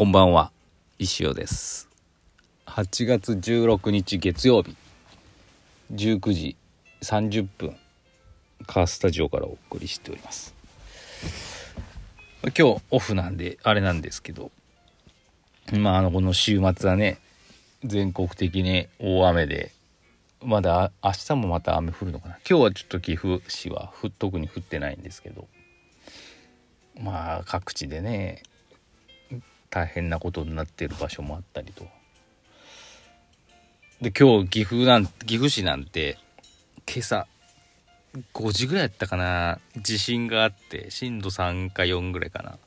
こんばんは。石尾です。8月16日月曜日。19時30分。カースタジオからお送りしております。今日オフなんであれなんですけど。まああのこの週末はね全国的に大雨でまだ明日もまた雨降るのかな。今日はちょっと岐阜市は特に降ってないんですけど。まあ各地でね大変なことになってる場所もあったりと。で今日岐阜なん岐阜市なんて今朝5時ぐらいやったかな。地震があって震度3か4ぐらいかな。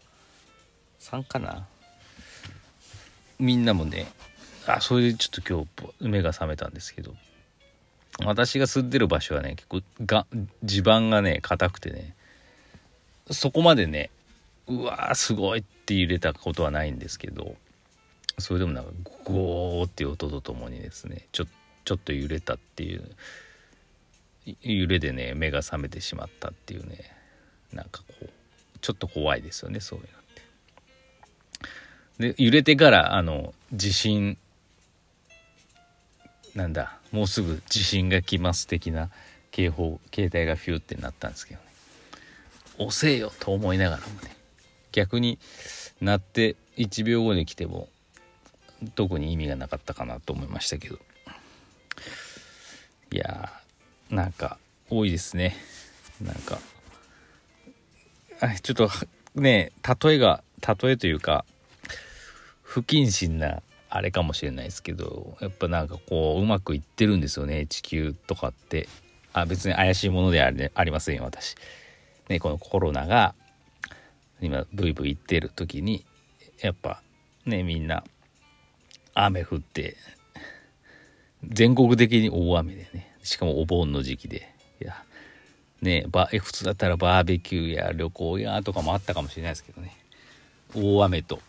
3かな。みんなもねあそれでちょっと今日目が覚めたんですけど。私が住んでる場所はね結構が地盤がね硬くてねそこまでねうわーすごいって揺れたことはないんですけどそれでもなんかゴーっていう音とともにですねちょちょっと揺れたっていう揺れでね目が覚めてしまったっていうねなんかこうちょっと怖いですよねそういうのって。で揺れてからあの地震なんだもうすぐ地震が来ます的な警報携帯がフューってなったんですけどね遅えよと思いながらもね逆になって1秒後に来ても特に意味がなかったかなと思いましたけど。いやーなんか多いですね。なんか。ちょっとね例えが例えというか不謹慎なあれかもしれないですけどやっぱなんかこううまくいってるんですよね地球とかって。あ別に怪しいものではありませんよ私。ねこのコロナが今ブイブイ言ってる時にやっぱねみんな雨降って全国的に大雨でねしかもお盆の時期で。いやねば普通だったらバーベキューや旅行やとかもあったかもしれないですけどね。大雨と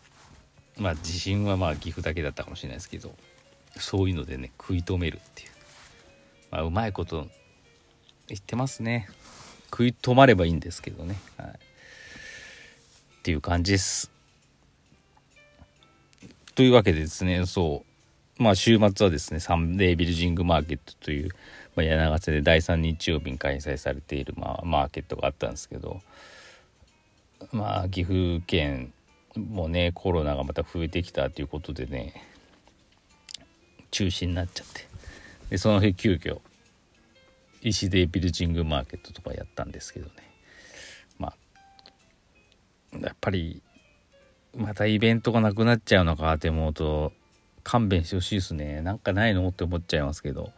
まあ地震はまあ岐阜だけだったかもしれないですけどそういうのでね食い止めるっていう。まあうまいこと言ってますね。食い止まればいいんですけどね。はい。っていう感じです。というわけでですね、そう、まあ週末はですね、サンデービルジングマーケットという、まあ、柳ヶ瀬で第3日曜日に開催されている、まあ、マーケットがあったんですけど、まあ岐阜県もね、コロナがまた増えてきたということでね、中止になっちゃって、で、その日急遽、石デビルジングマーケットとかやったんですけどね、やっぱりまたイベントがなくなっちゃうのかって思うと勘弁してほしいですね。なんかないのって思っちゃいますけど。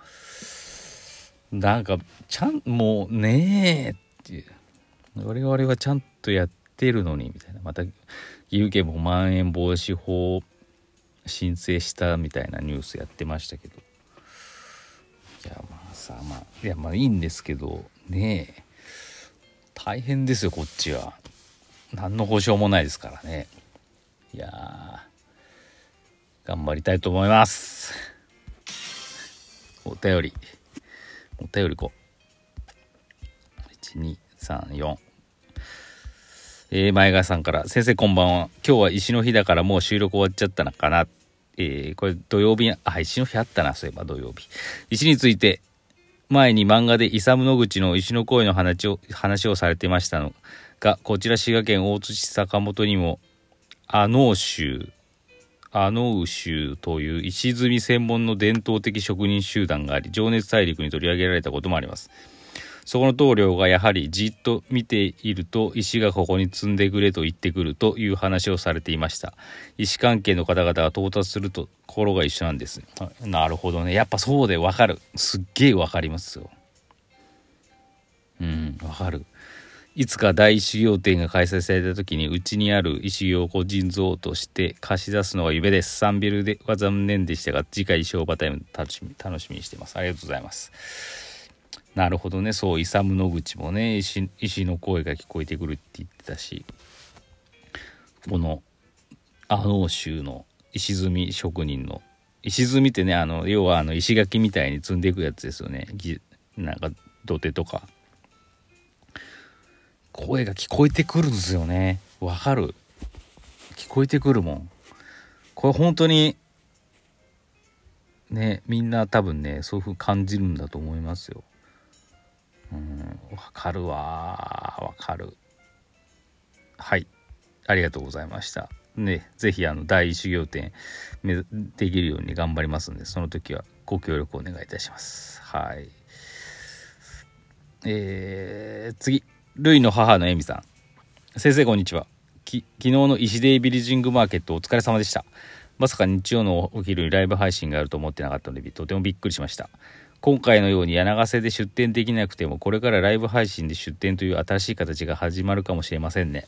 なんかちゃんもうねえって我々はちゃんとやってるのにみたいな。また岐阜県もまん延防止法申請したみたいなニュースやってましたけど。いやまあさまあいやまあいいんですけどねえ。大変ですよこっちは。何の保証もないですからね。いや頑張りたいと思います。お便り。お便りこう。1234えー、前川さんから「先生こんばんは。今日は石の日だからもう収録終わっちゃったのかな」えー、これ土曜日あ石の日あったな。そういえば土曜日。石について前に漫画でイサム・ノグチの石の声の話を話をされてましたの。がこちら滋賀県大津市坂本にも阿能州阿能州という石積み専門の伝統的職人集団があり情熱大陸に取り上げられたこともあります。そこの棟梁がやはりじっと見ていると石がここに積んでくれと言ってくるという話をされていました。石関係の方々が到達すると心が一緒なんです。なるほどね。やっぱそうでわかる。すっげえわかりますよ。うんわかる。いつか大修行展が開催された時にうちにある石を個人像として貸し出すのが夢です。サンビルでは残念でしたが、次回商売タイム楽しみ楽しみにしてます。ありがとうございます。なるほどね、そう、イサム野口もね石、石の声が聞こえてくるって言ってたし、この、阿能州の石積み職人の、石積みってね、あの、要はあの石垣みたいに積んでいくやつですよね。なんか土手とか声が聞こえてくるんですよねわかる聞こえてくるもんこれ本当にねみんな多分ねそういうふうに感じるんだと思いますよ。うんわかるわわかる。はいありがとうございました。ね是非あの第一修行展できるように頑張りますんでその時はご協力お願いいたします。はい。えー、次ルイの母のエミさん。先生こんにちは。昨日の石デイビリジングマーケットお疲れ様でした。まさか日曜のお昼にライブ配信があると思ってなかったのでとてもびっくりしました。今回のように柳瀬で出店できなくてもこれからライブ配信で出店という新しい形が始まるかもしれませんね。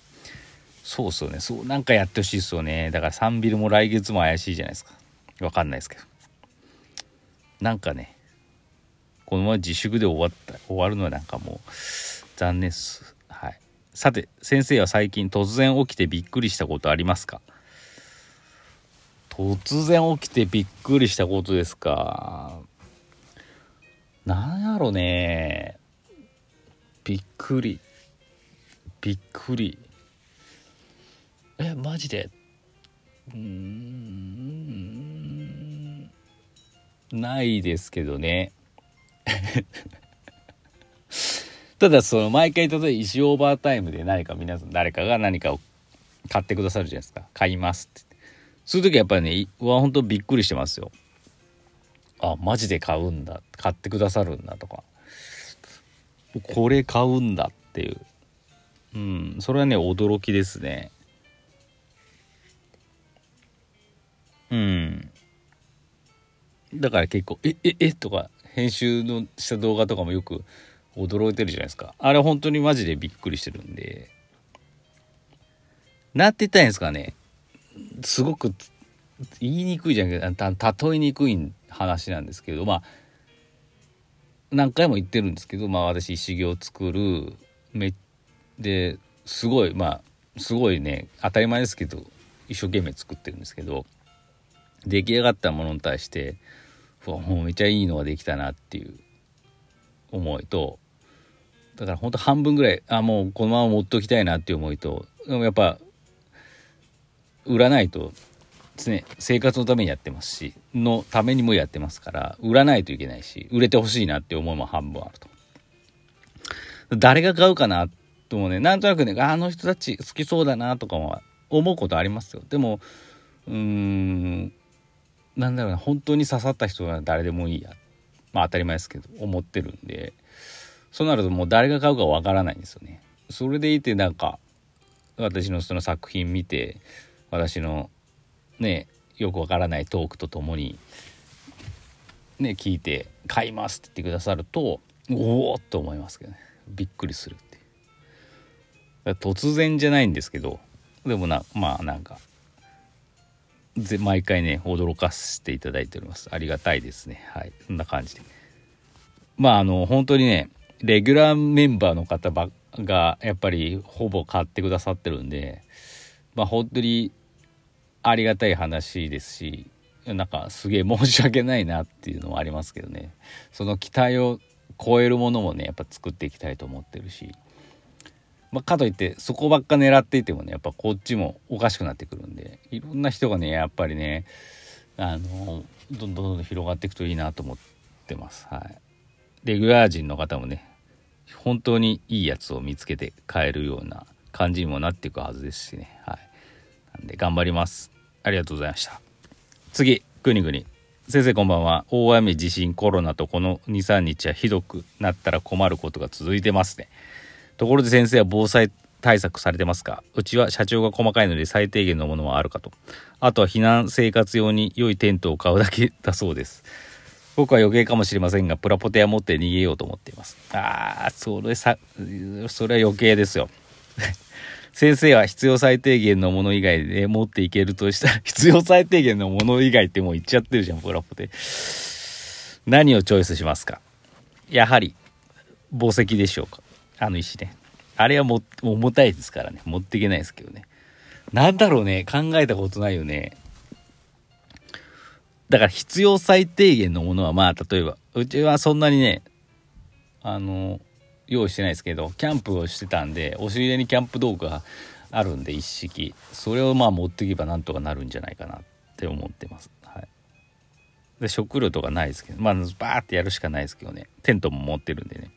そうっすよね。そうなんかやってほしいっすよね。だからサンビルも来月も怪しいじゃないですか。わかんないですけど。なんかねこのまま自粛で終わった終わるのはなんかもう残念っす。はい。さて先生は最近突然起きてびっくりしたことありますか？突然起きてびっくりしたことですか？なんやろね。びっくり。びっくり。えマジで？うん。ないですけどね。ただその毎回例えば石オーバータイムで何か皆さん誰かが何かを買ってくださるじゃないですか。買いますって。そういう時はやっぱりねうわ本当びっくりしてますよ。あマジで買うんだ。買ってくださるんだとか。これ買うんだっていう。うんそれはね驚きですね。うん。だから結構「えええとか編集のした動画とかもよく驚いてるじゃないですか。あれ本当にマジでびっくりしてるんで。なんて言ったらいいんですかね。すごく言いにくいじゃんけど例えにくい話なんですけどまあ何回も言ってるんですけどまあ私修行作るめですごいまあすごいね当たり前ですけど一生懸命作ってるんですけど出来上がったものに対してもうめちゃいいのができたなっていう思いとだからほんと半分ぐらいあもうこのまま持っておきたいなっていう思いとでもやっぱ売らないと常生活のためにやってますしのためにもやってますから売らないといけないし売れてほしいなっていう思いも半分あると。誰が買うかなともねなんとなくねあの人たち好きそうだなとかも思うことありますよ。でもうーんなんだろうな本当に刺さった人は誰でもいいや。まあ当たり前ですけど思ってるんで。そうなるともう誰が買うかわからないんですよね。それでいてなんか私のその作品見て私のねよくわからないトークとともにね聞いて「買います」って言ってくださるとおおっと思いますけどね。びっくりするって突然じゃないんですけどでもなまあなんか毎回ね驚かせていただいております。ありがたいですね。はい。そんな感じで。まああの本当にねレギュラーメンバーの方ばがやっぱりほぼ買ってくださってるんでまあ本当にありがたい話ですしなんかすげえ申し訳ないなっていうのはありますけどね。その期待を超えるものもねやっぱ作っていきたいと思ってるし。まあ、かといってそこばっか狙っていてもねやっぱこっちもおかしくなってくるんでいろんな人がねやっぱりねあのどんどんどんどん広がっていくといいなと思ってます。はい、レギュラー陣の方もね本当にいいやつを見つけて買えるような感じにもなっていくはずですしね。はい、なんで頑張ります。ありがとうございました。次ぐにぐに先生こんばんは大雨地震コロナとこの23日はひどくなったら困ることが続いてますね。ところで先生は防災対策されてますか？うちは社長が細かいので最低限のものはあるかと。あとは避難生活用に良いテントを買うだけだそうです。僕は余計かもしれませんが、プラポテア持って逃げようと思っています。ああ、それさ、それは余計ですよ。先生は必要最低限のもの以外で持っていけるとしたら、必要最低限のもの以外ってもう言っちゃってるじゃん、プラポテ。何をチョイスしますか？やはり、宝石でしょうか？あの石ね。あれはも重たいですからね。持っていけないですけどね。なんだろうね。考えたことないよね。だから必要最低限のものはまあ例えばうちはそんなにねあの用意してないですけどキャンプをしてたんで押し入れにキャンプ道具があるんで一式。それをまあ持っていけばなんとかなるんじゃないかなって思ってます。はい。で食料とかないですけどまあバーってやるしかないですけどね。テントも持ってるんでね。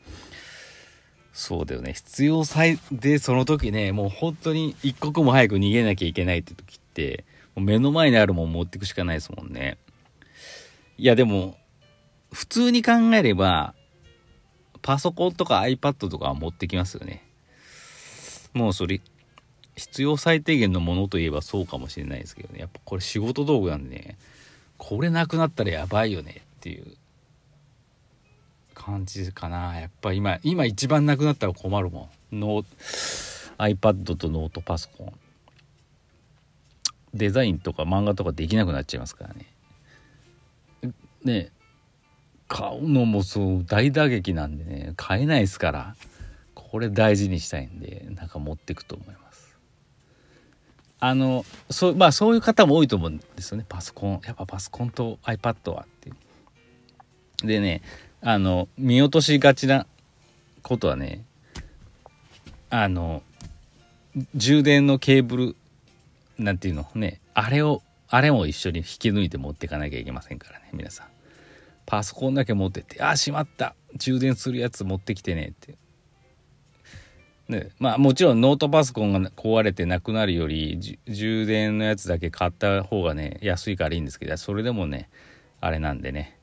そうだよね。必要最でその時ねもう本当に一刻も早く逃げなきゃいけないって時って目の前にあるもん持ってくしかないですもんね。いやでも普通に考えればパソコンとか iPad とかは持ってきますよね。もうそれ必要最低限のものといえばそうかもしれないですけどね。やっぱこれ仕事道具なんでね。これなくなったらやばいよねっていう感じかな。やっぱ今今一番なくなったら困るもん。ノ iPad とノートパソコン。デザインとか漫画とかできなくなっちゃいますからね。ね買うのもそう大打撃なんでね買えないですからこれ大事にしたいんでなんか持ってくと思います。あのそうまあそういう方も多いと思うんですよね。パソコンやっぱパソコンと iPad はっていう。でねあの見落としがちなことはねあの充電のケーブルなんていうのねあれをあれも一緒に引き抜いて持っていかなきゃいけませんからね皆さん。パソコンだけ持ってって「あしまった。充電するやつ持ってきてね」って。ね、まあもちろんノートパソコンが壊れてなくなるより充電のやつだけ買った方がね安いからいいんですけどそれでもねあれなんでね。